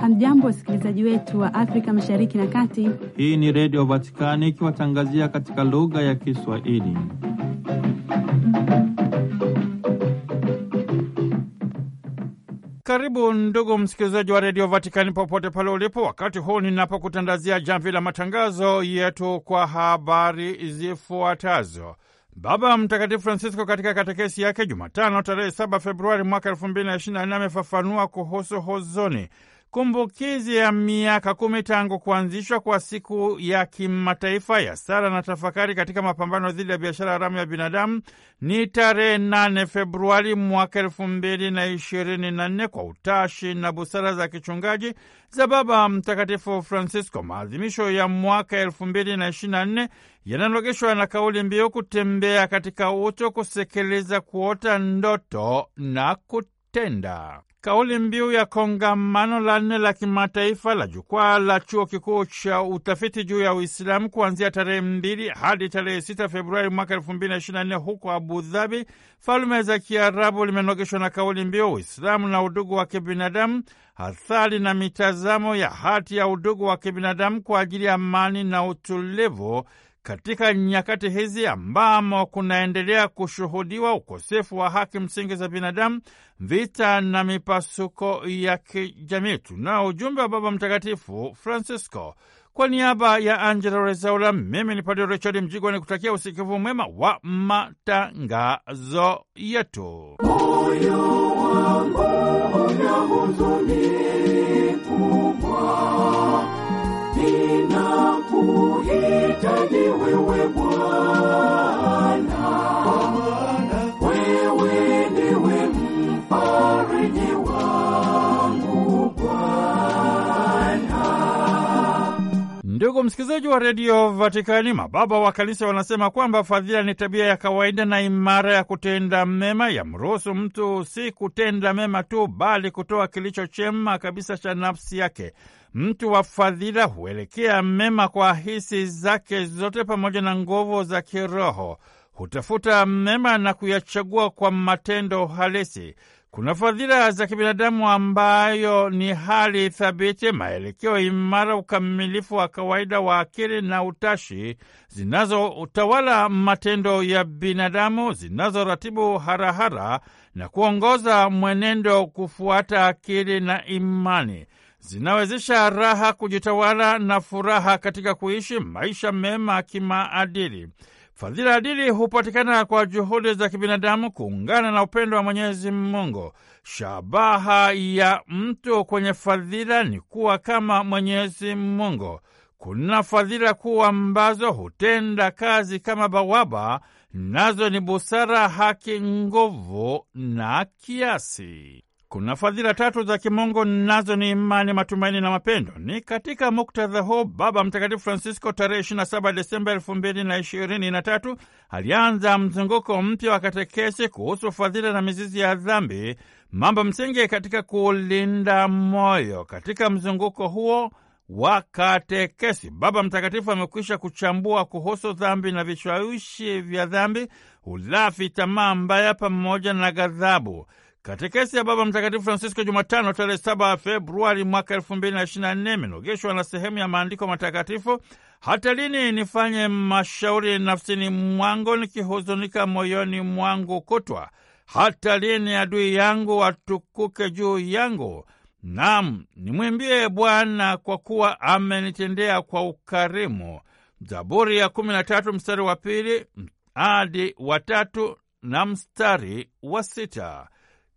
Hamjambo, wasikilizaji wetu wa Afrika Mashariki na Kati. Hii ni Redio Vatikani ikiwatangazia katika lugha ya Kiswahili. Karibu ndugu msikilizaji wa redio Vatikani popote pale ulipo, wakati huu ninapokutandazia jamvi la matangazo yetu kwa habari zifuatazo. Baba Mtakatifu Francisco katika katekesi yake Jumatano tarehe 7 Februari mwaka 2024 amefafanua kuhusu huzuni kumbukizi ya miaka kumi tangu kuanzishwa kwa siku ya kimataifa ya sala na tafakari katika mapambano dhidi ya biashara haramu ya binadamu ni tarehe nane Februari mwaka elfu mbili na ishirini na nne kwa utashi na busara za kichungaji za Baba Mtakatifu Francisco. Maadhimisho ya mwaka elfu mbili na ishirini na nne yananogeshwa na kauli mbiu kutembea katika uto, kusekeleza, kuota ndoto na kutenda. Kauli mbiu ya kongamano la nne la kimataifa la jukwaa la chuo kikuu cha utafiti juu ya Uislamu kuanzia tarehe mbili hadi tarehe sita Februari mwaka elfu mbili na ishirini na nne huko Abu Dhabi, Falme za Kiarabu, limenogeshwa na kauli mbiu Uislamu na udugu wa kibinadamu, athari na mitazamo ya hati ya udugu wa kibinadamu kwa ajili ya amani na utulivu katika nyakati hizi ambamo kunaendelea kushuhudiwa ukosefu wa haki msingi za binadamu, vita na mipasuko ya kijamii. Tunao ujumbe wa Baba Mtakatifu Francisco. Kwa niaba ya Angela Rezaula, mimi ni Padre Richard Mjigwa ni kutakia usikivu mwema wa matangazo yetu. Msikilizaji wa redio Vatikani, mababa wa kanisa wanasema kwamba fadhila ni tabia ya kawaida na imara ya kutenda mema, yamruhusu mtu si kutenda mema tu, bali kutoa kilicho chema kabisa cha nafsi yake. Mtu wa fadhila huelekea mema kwa hisi zake zote pamoja na nguvu za kiroho, hutafuta mema na kuyachagua kwa matendo halisi. Kuna fadhila za kibinadamu ambayo ni hali thabiti, maelekeo imara, ukamilifu wa kawaida wa akili na utashi, zinazotawala matendo ya binadamu, zinazoratibu harahara na kuongoza mwenendo kufuata akili na imani zinawezesha raha kujitawala na furaha katika kuishi maisha mema kimaadili. Fadhila adili hupatikana kwa juhudi za kibinadamu kuungana na upendo wa Mwenyezi Mungu. Shabaha ya mtu kwenye fadhila ni kuwa kama Mwenyezi Mungu. Kuna fadhila kuu ambazo hutenda kazi kama bawaba, nazo ni busara, haki, nguvu na kiasi. Kuna fadhila tatu za kimungu nazo ni imani, matumaini na mapendo. Ni katika muktadha huu Baba Mtakatifu Francisco tarehe 27 Desemba 2023 alianza mzunguko mpya wa katekesi kuhusu fadhila na mizizi ya dhambi, mambo msingi katika kulinda moyo. Katika mzunguko huo wa katekesi, Baba Mtakatifu amekwisha kuchambua kuhusu dhambi na vishawishi vya dhambi, ulafi, tamaa mbaya pamoja na ghadhabu. Katekesi ya Baba Mtakatifu Francisco Jumatano tarehe 7 Februari mwaka elfu mbili na ishirini na nne imenogeshwa na sehemu ya maandiko matakatifu: hata lini nifanye mashauri nafsini mwangu, nikihuzunika moyoni mwangu kutwa? Hata lini adui yangu watukuke juu yangu? Naam, nimwimbie Bwana kwa kuwa amenitendea kwa ukarimu. Zaburi ya kumi na tatu mstari wa pili hadi wa tatu na mstari wa sita.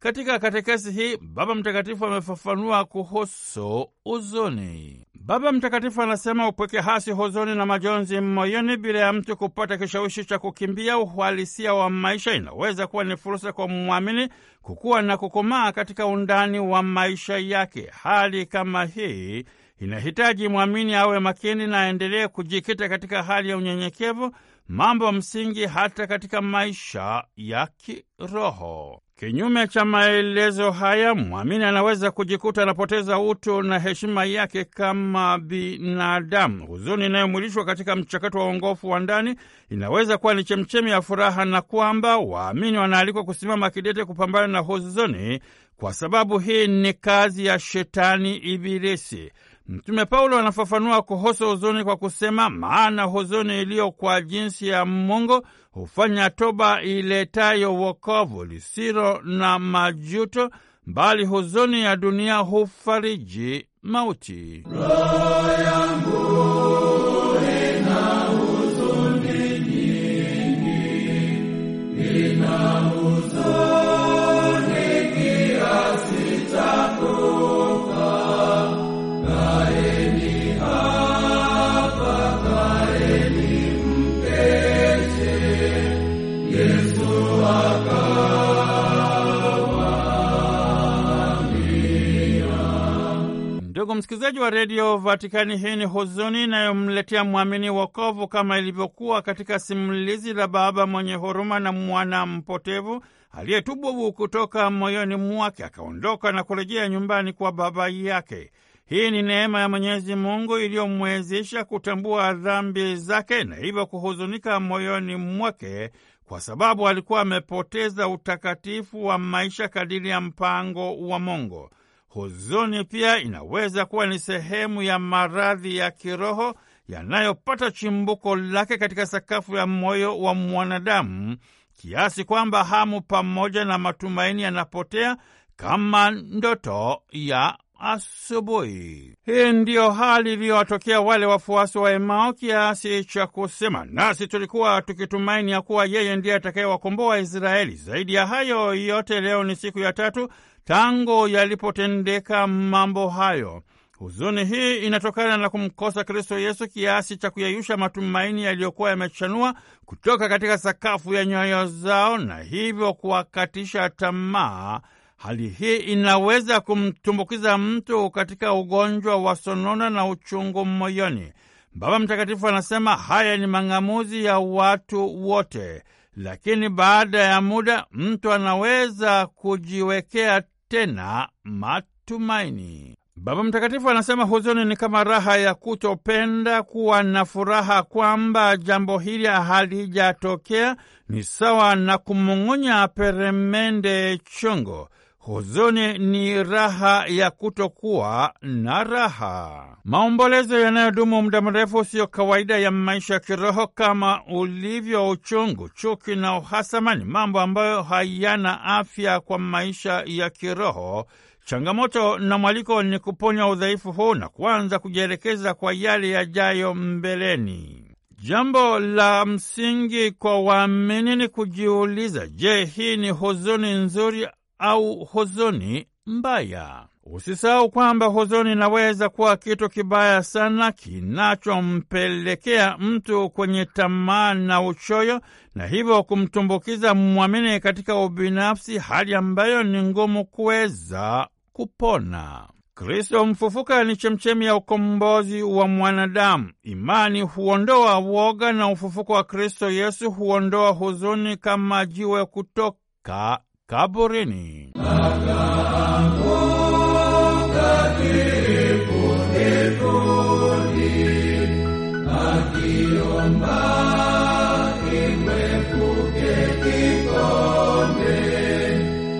Katika katekesi hii Baba Mtakatifu amefafanua kuhusu huzuni. Baba Mtakatifu anasema upweke hasi, huzuni na majonzi moyoni, bila ya mtu kupata kishawishi cha kukimbia uhalisia wa maisha, inaweza kuwa ni fursa kwa mwamini kukuwa na kukomaa katika undani wa maisha yake. Hali kama hii inahitaji mwamini awe makini na aendelee kujikita katika hali ya unyenyekevu, mambo msingi hata katika maisha ya kiroho. Kinyume cha maelezo haya, mwamini anaweza kujikuta anapoteza utu na heshima yake kama binadamu. Huzuni inayomwilishwa katika mchakato wa uongofu wa ndani inaweza kuwa ni chemchemi ya furaha, na kwamba waamini wanaalikwa kusimama kidete kupambana na huzuni, kwa sababu hii ni kazi ya Shetani Ibilisi. Mtume Paulo anafafanua kuhusu huzuni kwa kusema, maana huzuni iliyo kwa jinsi ya Mungu hufanya toba iletayo wokovu, lisilo na majuto, bali huzuni ya dunia hufariji mauti. Roho yangu Ndugu msikilizaji wa redio Vatikani, hii ni huzuni inayomletea mwamini wokovu, kama ilivyokuwa katika simulizi la baba mwenye huruma na mwana mpotevu aliyetubu kutoka moyoni mwake akaondoka na kurejea nyumbani kwa baba yake. Hii ni neema ya Mwenyezi Mungu iliyomwezesha kutambua dhambi zake na hivyo kuhuzunika moyoni mwake kwa sababu alikuwa amepoteza utakatifu wa maisha kadiri ya mpango wa Mungu. Huzuni pia inaweza kuwa ni sehemu ya maradhi ya kiroho yanayopata chimbuko lake katika sakafu ya moyo wa mwanadamu kiasi kwamba hamu pamoja na matumaini yanapotea kama ndoto ya asubuhi. Hii ndiyo hali iliyowatokea wale wafuasi wa Emao kiasi cha kusema, nasi tulikuwa tukitumaini ya kuwa yeye ndiye atakayewakomboa Waisraeli. Zaidi ya hayo yote, leo ni siku ya tatu tangu yalipotendeka mambo hayo. Huzuni hii inatokana na kumkosa Kristo Yesu kiasi cha kuyayusha matumaini yaliyokuwa yamechanua kutoka katika sakafu ya nyoyo zao na hivyo kuwakatisha tamaa. Hali hii inaweza kumtumbukiza mtu katika ugonjwa wa sonona na uchungu moyoni. Baba Mtakatifu anasema haya ni mang'amuzi ya watu wote, lakini baada ya muda mtu anaweza kujiwekea tena matumaini. Baba Mtakatifu anasema huzuni ni kama raha ya kutopenda kuwa na furaha kwamba jambo hili halijatokea, ni sawa na kumung'unya peremende chungu. Huzuni ni raha ya kutokuwa na raha. Maombolezo yanayodumu muda mrefu siyo kawaida ya maisha ya kiroho kama ulivyo uchungu, chuki na uhasama. Ni mambo ambayo hayana afya kwa maisha ya kiroho. Changamoto na mwaliko ni kuponya udhaifu huu na kuanza kujielekeza kwa yale yajayo mbeleni. Jambo la msingi kwa waamini ni kujiuliza, je, hii ni huzuni nzuri au huzuni mbaya? Usisahau kwamba huzuni inaweza kuwa kitu kibaya sana kinachompelekea mtu kwenye tamaa na uchoyo, na hivyo kumtumbukiza mwamini katika ubinafsi, hali ambayo ni ngumu kuweza kupona. Kristo mfufuka ni chemchemi ya ukombozi wa mwanadamu. Imani huondoa woga na ufufuko wa Kristo Yesu huondoa huzuni kama jiwe kutoka kaburini.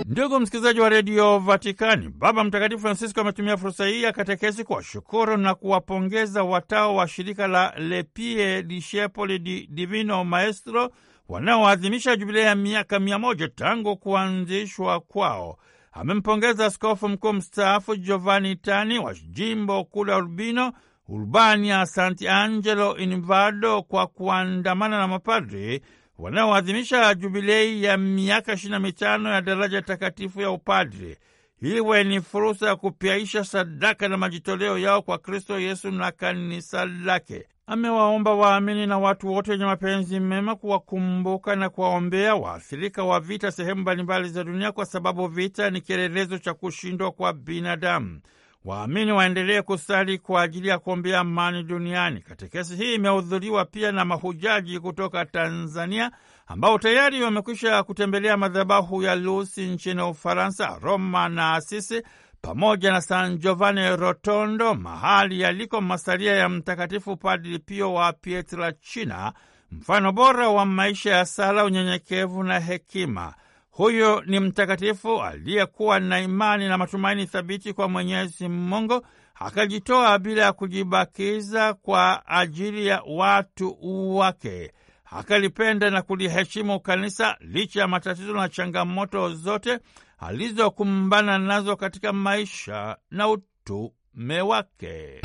Ndugu msikilizaji wa redio Vatikani, Baba Mtakatifu Francisco ametumia fursa hii ya katekesi kuwashukuru na kuwapongeza watao wa shirika la Le Pie Discepoli di Divino Maestro wanaoadhimisha jubilei ya miaka mia moja tangu kuanzishwa kwao. Amempongeza askofu mkuu mstaafu Giovanni Tani wa jimbo kuu la Urbino Urbania Sant'Angelo in Vado kwa kuandamana na mapadri wanaoadhimisha jubilei ya miaka ishirini na mitano ya daraja takatifu ya upadri. Iwe ni fursa ya kupyaisha sadaka na majitoleo yao kwa Kristo Yesu na kanisa lake. Amewaomba waamini na watu wote wenye mapenzi mema kuwakumbuka na kuwaombea waathirika wa vita sehemu mbalimbali za dunia, kwa sababu vita ni kielelezo cha kushindwa kwa binadamu. Waamini waendelee kusali kwa ajili ya kuombea amani duniani. Katekesi hii imehudhuriwa pia na mahujaji kutoka Tanzania ambao tayari wamekwisha kutembelea madhabahu ya Lusi nchini Ufaransa, Roma na Asisi pamoja na San Giovanni Rotondo, mahali yaliko masalia ya Mtakatifu Padri Pio wa Pietrelcina, mfano bora wa maisha ya sala, unyenyekevu na hekima. Huyo ni mtakatifu aliyekuwa na imani na matumaini thabiti kwa Mwenyezi Mungu, akajitoa bila ya kujibakiza kwa ajili ya watu wake. Akalipenda na kuliheshimu kanisa licha ya matatizo na changamoto zote alizokumbana nazo katika maisha na utume wake.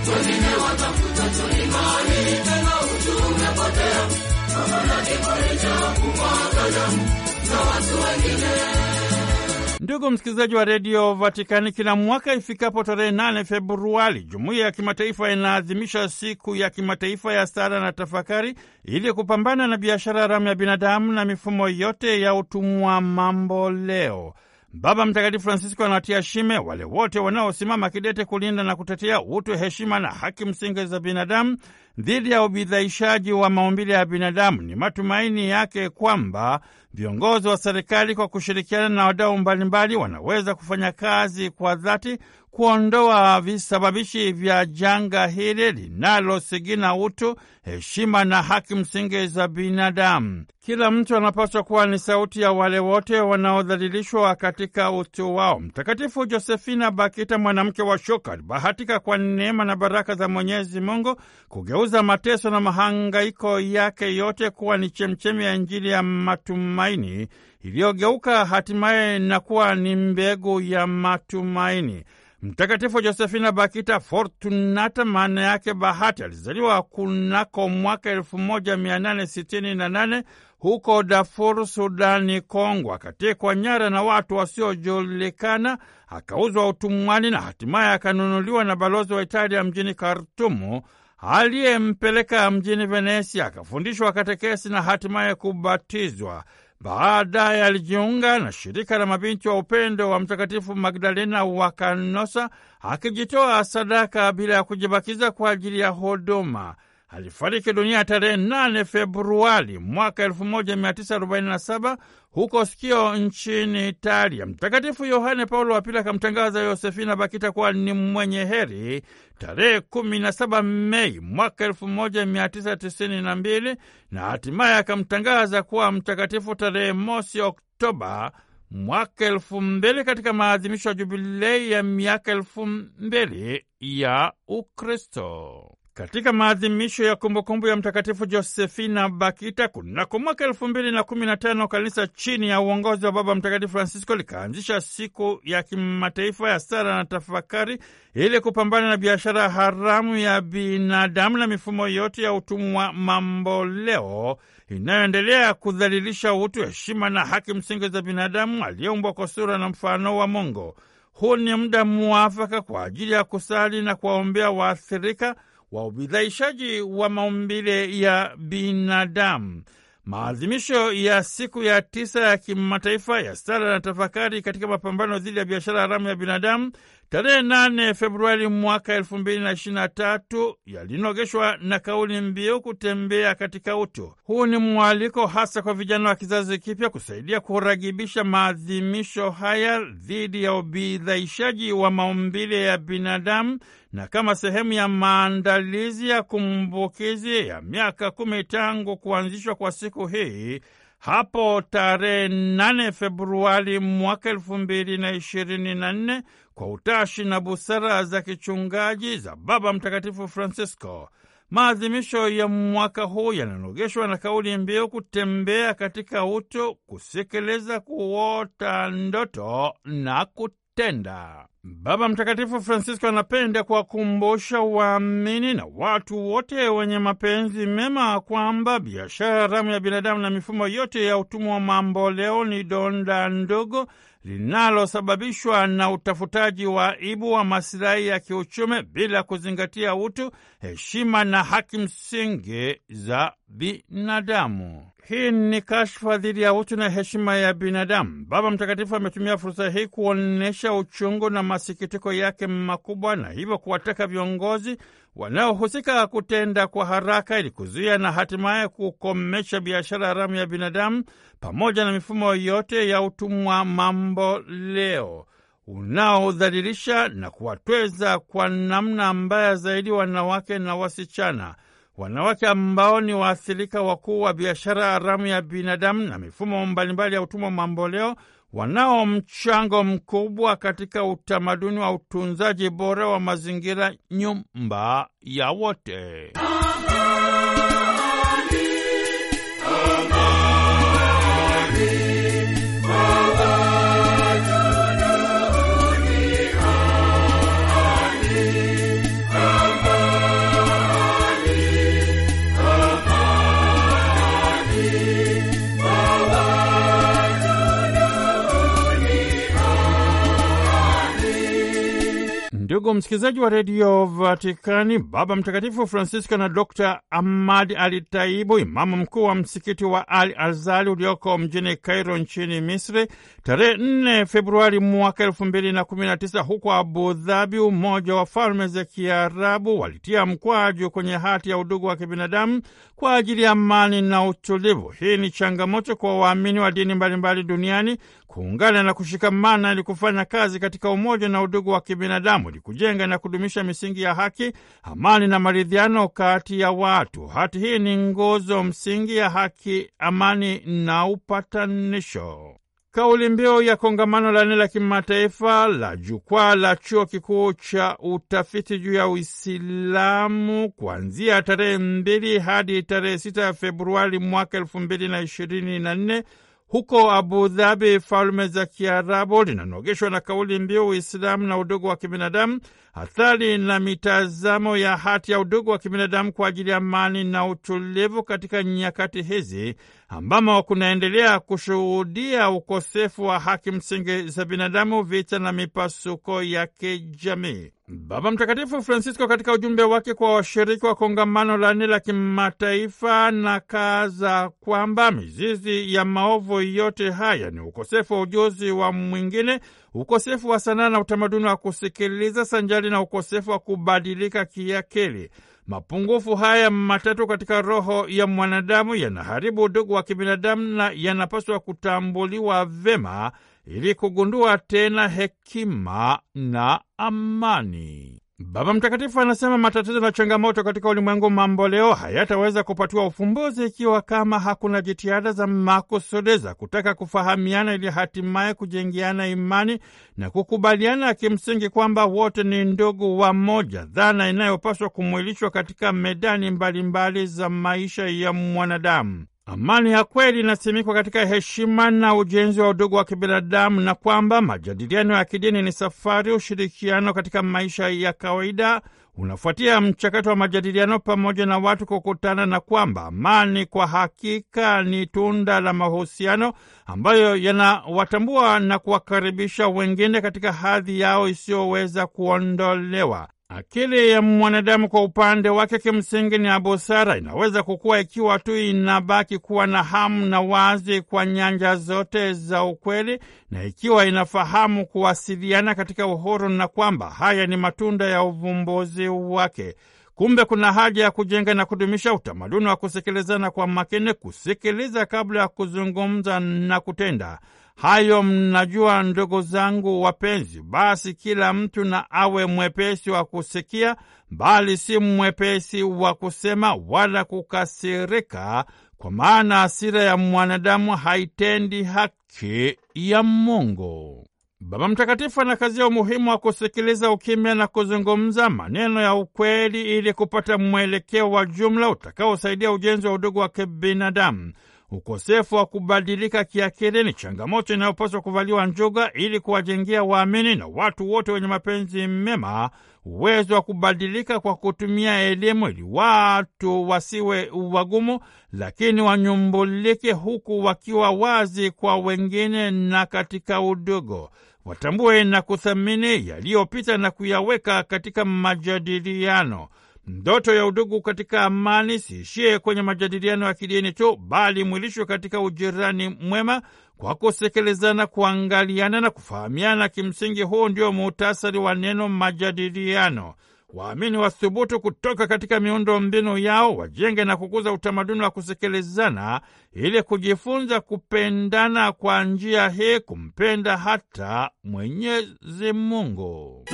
Ndugu msikilizaji wa redio Vatikani, kila mwaka ifikapo tarehe nane Februari, jumuiya ya kimataifa inaadhimisha siku ya kimataifa ya sala na tafakari ili kupambana na biashara haramu ya binadamu na mifumo yote ya utumwa mambo leo. Baba Mtakatifu Francisco anawatia shime wale wote wanaosimama kidete kulinda na kutetea utu, heshima na haki msingi za binadamu dhidi ya ubidhaishaji wa maumbile ya binadamu. Ni matumaini yake kwamba viongozi wa serikali kwa kushirikiana na wadau mbalimbali wanaweza kufanya kazi kwa dhati kuondoa visababishi vya janga hili linalosigina utu, heshima na haki msingi za binadamu. Kila mtu anapaswa kuwa ni sauti ya wale wote wanaodhalilishwa katika utu wao. Mtakatifu Josefina Bakita, mwanamke wa shoka, alibahatika kwa neema na baraka za Mwenyezi Mungu kugeuza mateso na mahangaiko yake yote kuwa ni chemchemi ya Injili ya matumaini iliyogeuka hatimaye na kuwa ni mbegu ya matumaini. Mtakatifu Josefina Bakita Fortunata, maana yake bahati, alizaliwa kunako mwaka 1868 huko Darfur, Sudani Kongo. Akatekwa nyara na watu wasiojulikana, akauzwa utumwani na hatimaye akanunuliwa na balozi wa Italia mjini Kartumu aliyempeleka mjini Venesia. Akafundishwa katekesi na hatimaye kubatizwa. Baadaye alijiunga na shirika la mabinti wa upendo wa Mtakatifu Magdalena wa Kanosa, akijitoa sadaka bila ya kujibakiza kwa ajili ya huduma. Alifariki dunia tarehe 8 Februari mwaka 1947 huko Skio nchini Italia. Mtakatifu Yohane Paulo wa Pili akamtangaza Yosefina Bakita kuwa ni mwenye heri tarehe 17 Mei mwaka 1992 na hatimaye akamtangaza kuwa mtakatifu tarehe mosi Oktoba mwaka elfu mbili katika maadhimisho ya jubilei ya miaka elfu mbili ya Ukristo katika maadhimisho ya kumbukumbu ya Mtakatifu Josefina Bakita kunako mwaka elfu mbili na kumi na tano kanisa chini ya uongozi wa Baba Mtakatifu Francisco likaanzisha siku ya kimataifa ya sala na tafakari ili kupambana na biashara haramu ya binadamu na mifumo yote ya utumwa mamboleo inayoendelea kudhalilisha utu, heshima na haki msingi za binadamu aliyeumbwa kwa sura na mfano wa Mungu. Huu ni muda muafaka kwa ajili ya kusali na kuwaombea waathirika wa ubidhaishaji wa maumbile ya binadamu. Maadhimisho ya siku ya tisa ya kimataifa ya sala na tafakari katika mapambano dhidi ya biashara haramu ya binadamu tarehe 8 Februari mwaka elfu mbili na ishirini na tatu yalinogeshwa na kauli mbiu kutembea katika utu. Huu ni mwaliko hasa kwa vijana wa kizazi kipya kusaidia kuragibisha maadhimisho haya dhidi ya ubidhaishaji wa maumbile ya binadamu na kama sehemu ya maandalizi ya kumbukizi ya miaka kumi tangu kuanzishwa kwa siku hii hapo tarehe 8 Februari mwaka elfu mbili na ishirini na nne kwa utashi na busara za kichungaji za Baba Mtakatifu Francisco. Maadhimisho ya mwaka huu yananogeshwa na kauli mbiu kutembea katika utu, kusekeleza, kuota ndoto na kutenda. Baba Mtakatifu Francisco anapenda kuwakumbusha waamini na watu wote wenye mapenzi mema kwamba biashara haramu ya binadamu na mifumo yote ya utumwa wa mamboleo ni donda ndogo linalosababishwa na utafutaji wa ibu wa masilahi ya kiuchumi bila kuzingatia utu, heshima na haki msingi za binadamu. Hii ni kashfa dhidi ya utu na heshima ya binadamu. Baba Mtakatifu ametumia fursa hii kuonyesha uchungu na masikitiko yake makubwa, na hivyo kuwataka viongozi wanaohusika kutenda kwa haraka ili kuzuia na hatimaye kukomesha biashara haramu ya binadamu pamoja na mifumo yote ya utumwa mambo leo unaodhalilisha na kuwatweza kwa namna mbaya zaidi wanawake na wasichana wanawake ambao ni waathirika wakuu wa biashara haramu ya binadamu na mifumo mbalimbali ya utumwa mamboleo, wanao mchango mkubwa katika utamaduni wa utunzaji bora wa mazingira, nyumba ya wote. Ndugu msikilizaji wa redio Vatikani, Baba Mtakatifu Francisco na Dr Ahmad Ali Taibu, imamu mkuu wa msikiti wa Al Azali ulioko mjini Kairo nchini Misri, tarehe 4 Februari mwaka elfu mbili na kumi na tisa huko Abu Dhabi, Umoja wa Falme za Kiarabu, walitia mkwaju kwenye hati ya udugu wa kibinadamu kwa ajili ya amani na utulivu. Hii ni changamoto kwa waamini wa dini mbalimbali duniani kuungana na kushikamana ili kufanya kazi katika umoja na udugu wa kibinadamu kujenga na kudumisha misingi ya haki, amani na maridhiano kati ya watu. Hati hii ni nguzo msingi ya haki, amani na upatanisho. Kauli mbiu ya kongamano la nne la kimataifa la jukwaa la chuo kikuu cha utafiti juu ya Uislamu kuanzia tarehe mbili hadi tarehe sita ya Februari mwaka elfu mbili na ishirini na nne huko Abu Dhabi, Falme za Kiarabu, linanogeshwa na kauli mbiu Uislamu na udugu wa kibinadamu, athari na mitazamo ya hati ya udugu wa kibinadamu kwa ajili ya amani na utulivu katika nyakati hizi ambamo kunaendelea kushuhudia ukosefu wa haki msingi za binadamu, vita na mipasuko ya kijamii. Baba Mtakatifu Francisco katika ujumbe wake kwa washiriki wa kongamano la nne la kimataifa na kaza kwamba mizizi ya maovu yote haya ni ukosefu wa ujuzi wa mwingine, ukosefu wa sanaa na utamaduni wa kusikiliza, sanjali na ukosefu wa kubadilika kiakili. Mapungufu haya matatu katika roho ya mwanadamu yanaharibu udugu wa kibinadamu na yanapaswa kutambuliwa vema ili kugundua tena hekima na amani. Baba Mtakatifu anasema matatizo na changamoto katika ulimwengu mambo leo hayataweza kupatiwa ufumbuzi ikiwa kama hakuna jitihada za makusudi za kutaka kufahamiana ili hatimaye kujengiana imani na kukubaliana kimsingi kwamba wote ni ndugu wa moja, dhana inayopaswa kumwilishwa katika medani mbalimbali mbali za maisha ya mwanadamu. Amani ya kweli inasimikwa katika heshima na ujenzi wa udugu wa kibinadamu, na kwamba majadiliano ya kidini ni safari, ushirikiano katika maisha ya kawaida unafuatia mchakato wa majadiliano pamoja na watu kukutana, na kwamba amani kwa hakika ni tunda la mahusiano ambayo yanawatambua na kuwakaribisha wengine katika hadhi yao isiyoweza kuondolewa. Akili ya mwanadamu kwa upande wake kimsingi ni ya busara, inaweza kukua ikiwa tu inabaki kuwa na hamu na wazi kwa nyanja zote za ukweli, na ikiwa inafahamu kuwasiliana katika uhuru, na kwamba haya ni matunda ya uvumbuzi wake. Kumbe kuna haja ya kujenga na kudumisha utamaduni wa kusikilizana kwa makini, kusikiliza kabla ya kuzungumza na kutenda. Hayo mnajua, ndugu zangu wapenzi. Basi kila mtu na awe mwepesi wa kusikia, bali si mwepesi wa kusema wala kukasirika, kwa maana hasira ya mwanadamu haitendi haki ya Mungu. Baba Mtakatifu anakazia umuhimu wa kusikiliza ukimya na kuzungumza maneno ya ukweli ili kupata mwelekeo wa jumla utakaosaidia ujenzi wa udugu wa kibinadamu. Ukosefu wa kubadilika kiakili ni changamoto inayopaswa kuvaliwa njuga ili kuwajengea waamini na watu wote wenye mapenzi mema uwezo wa kubadilika kwa kutumia elimu, ili watu wasiwe wagumu, lakini wanyumbulike, huku wakiwa wazi kwa wengine na katika udogo watambue na kuthamini yaliyopita na kuyaweka katika majadiliano. Ndoto ya udugu katika amani siishie kwenye majadiliano ya kidini tu, bali mwilishwe katika ujirani mwema kwa kusekelezana, kuangaliana na kufahamiana. Kimsingi, huu ndio muhtasari wa neno majadiliano. Waamini wathubutu kutoka katika miundo mbinu yao, wajenge na kukuza utamaduni wa kusekelezana ili kujifunza kupendana kwa njia hii, kumpenda hata Mwenyezi Mungu.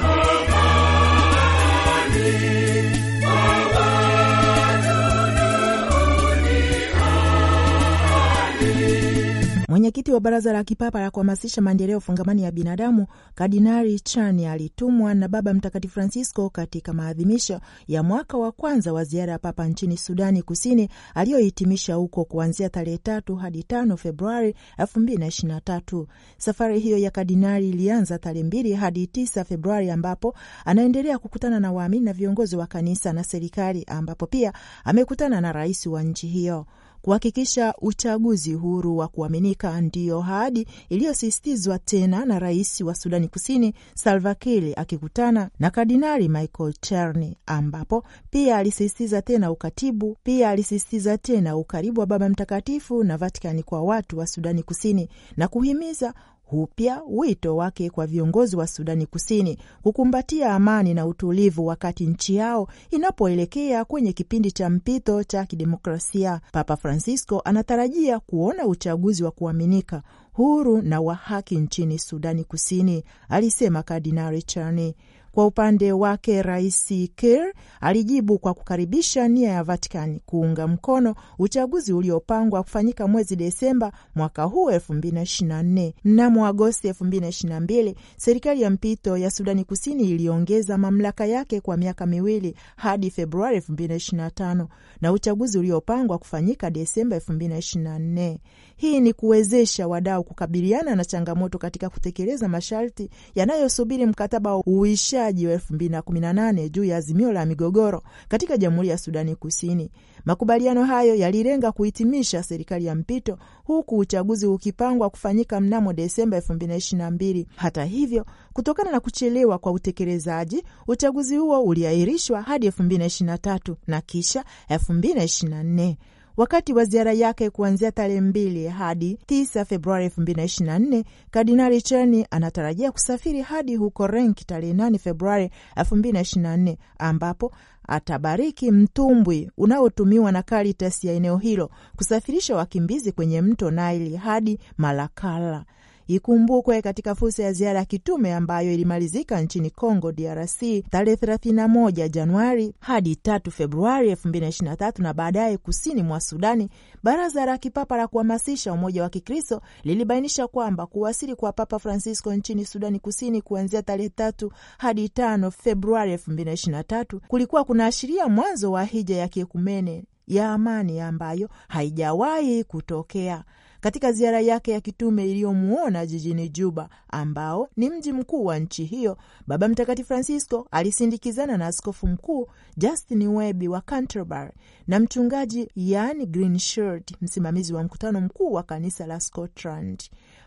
Mwenyekiti wa Baraza la Kipapa la Kuhamasisha Maendeleo Fungamani ya Binadamu, Kardinali Chani alitumwa na Baba Mtakatifu Francisco katika maadhimisho ya mwaka wa kwanza wa ziara ya Papa nchini Sudani Kusini aliyohitimisha huko kuanzia tarehe tatu hadi tano Februari elfu mbili na ishirini na tatu. Safari hiyo ya kardinali ilianza tarehe mbili hadi tisa Februari, ambapo anaendelea kukutana na waamini na viongozi wa kanisa na serikali, ambapo pia amekutana na rais wa nchi hiyo kuhakikisha uchaguzi huru wa kuaminika ndiyo ahadi iliyosisitizwa tena na rais wa Sudani Kusini Salva Kiir akikutana na Kardinali Michael Cherny, ambapo pia alisisitiza tena ukatibu pia alisisitiza tena ukaribu wa Baba Mtakatifu na Vatikani kwa watu wa Sudani Kusini na kuhimiza upya wito wake kwa viongozi wa Sudani Kusini kukumbatia amani na utulivu wakati nchi yao inapoelekea kwenye kipindi cha mpito cha kidemokrasia. Papa Francisco anatarajia kuona uchaguzi wa kuaminika, huru na wa haki nchini Sudani Kusini, alisema Kardinali Charni. Kwa upande wake, Rais kir alijibu kwa kukaribisha nia ya Vatikani kuunga mkono uchaguzi uliopangwa kufanyika mwezi Desemba mwaka huu 2024. Mnamo Agosti 2022, serikali ya mpito ya Sudani Kusini iliongeza mamlaka yake kwa miaka miwili hadi Februari 2025 na uchaguzi uliopangwa kufanyika Desemba 2024. Hii ni kuwezesha wadau kukabiliana na changamoto katika kutekeleza masharti yanayosubiri mkataba wa uishaji wa elfu mbili na kumi na nane juu ya azimio la migogoro katika Jamhuri ya Sudani Kusini. Makubaliano hayo yalilenga kuhitimisha serikali ya mpito huku uchaguzi ukipangwa kufanyika mnamo Desemba 2022. Hata hivyo, kutokana na kuchelewa kwa utekelezaji, uchaguzi huo uliahirishwa hadi 2023 na kisha 2024. Wakati wa ziara yake kuanzia tarehe mbili hadi tisa Februari elfu mbili na ishirini na nne, Kardinali Cherny anatarajia kusafiri hadi huko Renki tarehe nane Februari elfu mbili na ishirini na nne ambapo atabariki mtumbwi unaotumiwa na Karitas ya eneo hilo kusafirisha wakimbizi kwenye mto Naili hadi Malakala. Ikumbukwe katika fursa ya ziara ya kitume ambayo ilimalizika nchini Congo DRC tarehe 31 Januari hadi 3 Februari 2023 na baadaye kusini mwa Sudani, Baraza la Kipapa la Kuhamasisha Umoja wa Kikristo lilibainisha kwamba kuwasili kwa Papa Francisco nchini Sudani Kusini kuanzia tarehe tatu hadi 5 Februari 2023 kulikuwa kunaashiria mwanzo wa hija ya kiekumene ya amani ambayo haijawahi kutokea katika ziara yake ya kitume iliyomuona jijini Juba, ambao ni mji mkuu wa nchi hiyo, Baba Mtakatifu Francisco alisindikizana na askofu mkuu Justin Welby wa Canterbury na mchungaji Ian Greenshirt, msimamizi wa mkutano mkuu wa kanisa la Scotland.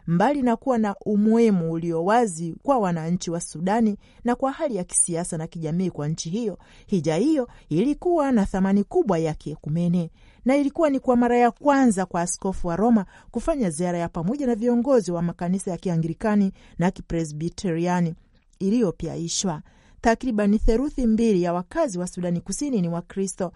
Mbali na kuwa na umuhimu ulio wazi kwa wananchi wa Sudani na kwa hali ya kisiasa na kijamii kwa nchi hiyo, hija hiyo ilikuwa na thamani kubwa ya kiekumene na ilikuwa ni kwa mara ya kwanza kwa askofu wa Roma kufanya ziara ya pamoja na viongozi wa makanisa ya Kianglikani na Kipresbiteriani iliyopyaishwa. Takriban theruthi mbili ya wakazi wa Sudani Kusini ni Wakristo.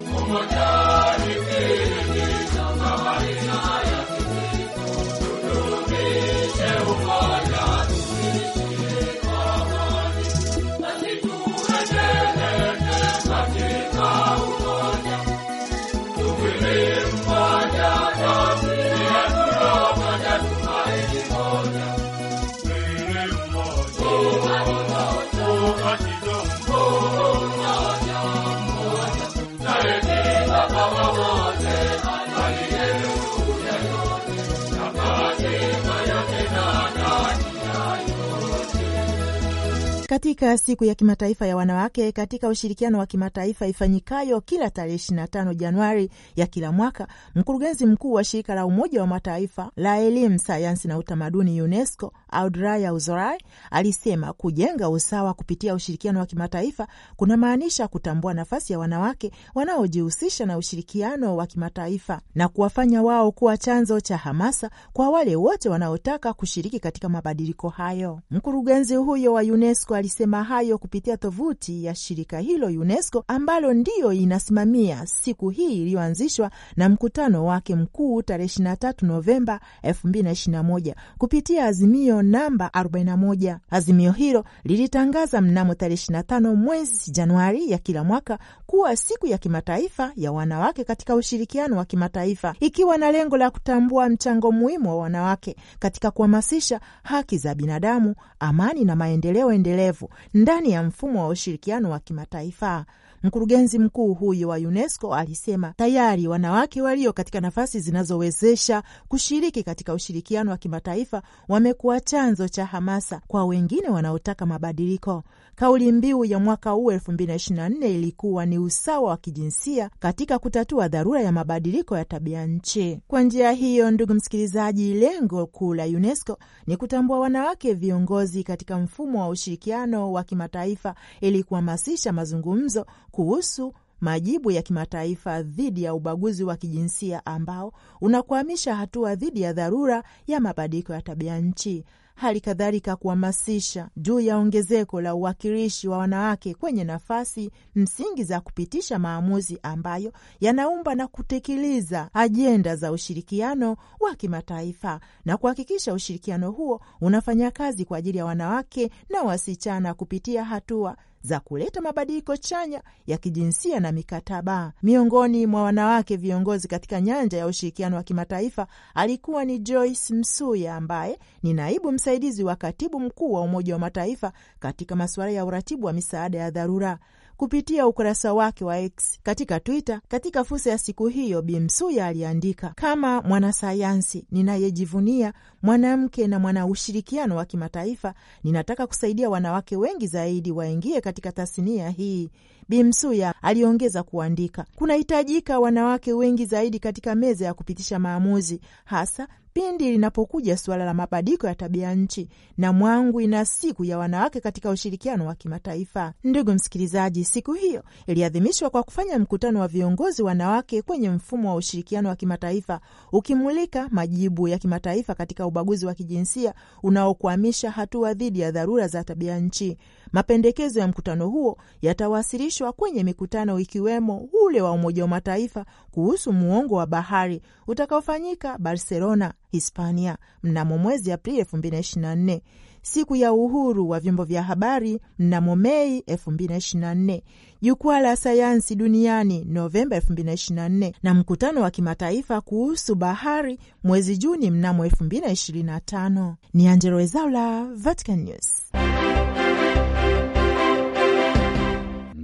Katika siku ya kimataifa ya wanawake katika ushirikiano wa kimataifa ifanyikayo kila tarehe 25 Januari ya kila mwaka, mkurugenzi mkuu wa shirika la Umoja wa Mataifa la elimu, sayansi na utamaduni UNESCO Audraya Uzorai alisema kujenga usawa kupitia ushirikiano wa kimataifa kuna maanisha kutambua nafasi ya wanawake wanaojihusisha na ushirikiano wa kimataifa na kuwafanya wao kuwa chanzo cha hamasa kwa wale wote wanaotaka kushiriki katika mabadiliko hayo. Mkurugenzi huyo wa UNESCO alisema hayo kupitia tovuti ya shirika hilo UNESCO, ambalo ndiyo inasimamia siku hii iliyoanzishwa na mkutano wake mkuu tarehe 23 Novemba 2021 kupitia azimio namba 41. Azimio hilo lilitangaza mnamo tarehe 25 mwezi Januari ya kila mwaka kuwa siku ya kimataifa ya wanawake katika ushirikiano wa kimataifa, ikiwa na lengo la kutambua mchango muhimu wa wanawake katika kuhamasisha haki za binadamu, amani na maendeleo endelevu ndani ya mfumo wa ushirikiano wa kimataifa. Mkurugenzi mkuu huyo wa UNESCO alisema tayari wanawake walio katika nafasi zinazowezesha kushiriki katika ushirikiano wa kimataifa wamekuwa chanzo cha hamasa kwa wengine wanaotaka mabadiliko. Kauli mbiu ya mwaka huu 2024 ilikuwa ni usawa wa kijinsia katika kutatua dharura ya mabadiliko ya tabia nchi. Kwa njia hiyo, ndugu msikilizaji, lengo kuu la UNESCO ni kutambua wanawake viongozi katika mfumo wa ushirikiano wa kimataifa ili kuhamasisha mazungumzo kuhusu majibu ya kimataifa dhidi ya ubaguzi wa kijinsia ambao unakwamisha hatua dhidi ya dharura ya mabadiliko ya tabia nchi. Hali kadhalika kuhamasisha juu ya ongezeko la uwakilishi wa wanawake kwenye nafasi msingi za kupitisha maamuzi ambayo yanaumba na kutekeleza ajenda za ushirikiano wa kimataifa na kuhakikisha ushirikiano huo unafanya kazi kwa ajili ya wanawake na wasichana kupitia hatua za kuleta mabadiliko chanya ya kijinsia na mikataba. Miongoni mwa wanawake viongozi katika nyanja ya ushirikiano wa kimataifa alikuwa ni Joyce Msuya ambaye ni naibu msaidizi wa katibu mkuu wa Umoja wa Mataifa katika masuala ya uratibu wa misaada ya dharura. Kupitia ukurasa wake wa X katika Twitter katika fursa ya siku hiyo, Bi Msuya aliandika: kama mwanasayansi ninayejivunia mwanamke na mwana ushirikiano wa kimataifa, ninataka kusaidia wanawake wengi zaidi waingie katika tasnia hii. Bi Msuya aliongeza kuandika, kunahitajika wanawake wengi zaidi katika meza ya kupitisha maamuzi, hasa pindi linapokuja suala la mabadiliko ya tabia nchi na mwangwi na siku ya wanawake katika ushirikiano wa kimataifa. Ndugu msikilizaji, siku hiyo iliadhimishwa kwa kufanya mkutano wa viongozi wanawake kwenye mfumo wa ushirikiano wa kimataifa ukimulika majibu ya kimataifa katika ubaguzi wa kijinsia unaokwamisha hatua dhidi ya dharura za tabia nchi. Mapendekezo ya mkutano huo yatawasilishwa kwenye mikutano ikiwemo ule wa Umoja wa Mataifa kuhusu muongo wa bahari utakaofanyika Barcelona, Hispania mnamo mwezi Aprili 2024, siku ya uhuru wa vyombo vya habari mnamo Mei 2024, jukwaa la sayansi duniani Novemba 2024 na mkutano wa kimataifa kuhusu bahari mwezi Juni mnamo 2025. Ni Angelo Wezaula, Vatican News.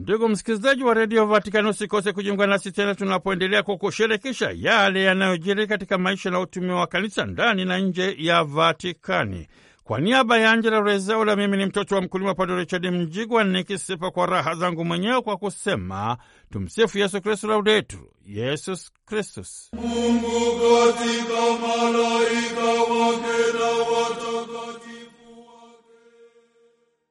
Ndugu msikilizaji wa redio Vatikani, usikose kujiunga nasi tena tunapoendelea kukushirikisha yale yanayojiri katika maisha na utume wa kanisa ndani na nje ya Vatikani. Kwa niaba ya Angela Rezaula, mimi ni mtoto wa mkulima Padre Richard Mjigwa nikisipa kwa raha zangu mwenyewe kwa kusema tumsifu Yesu Kristu, laudetur Yesus Kristus. Mungu katika malaika wake na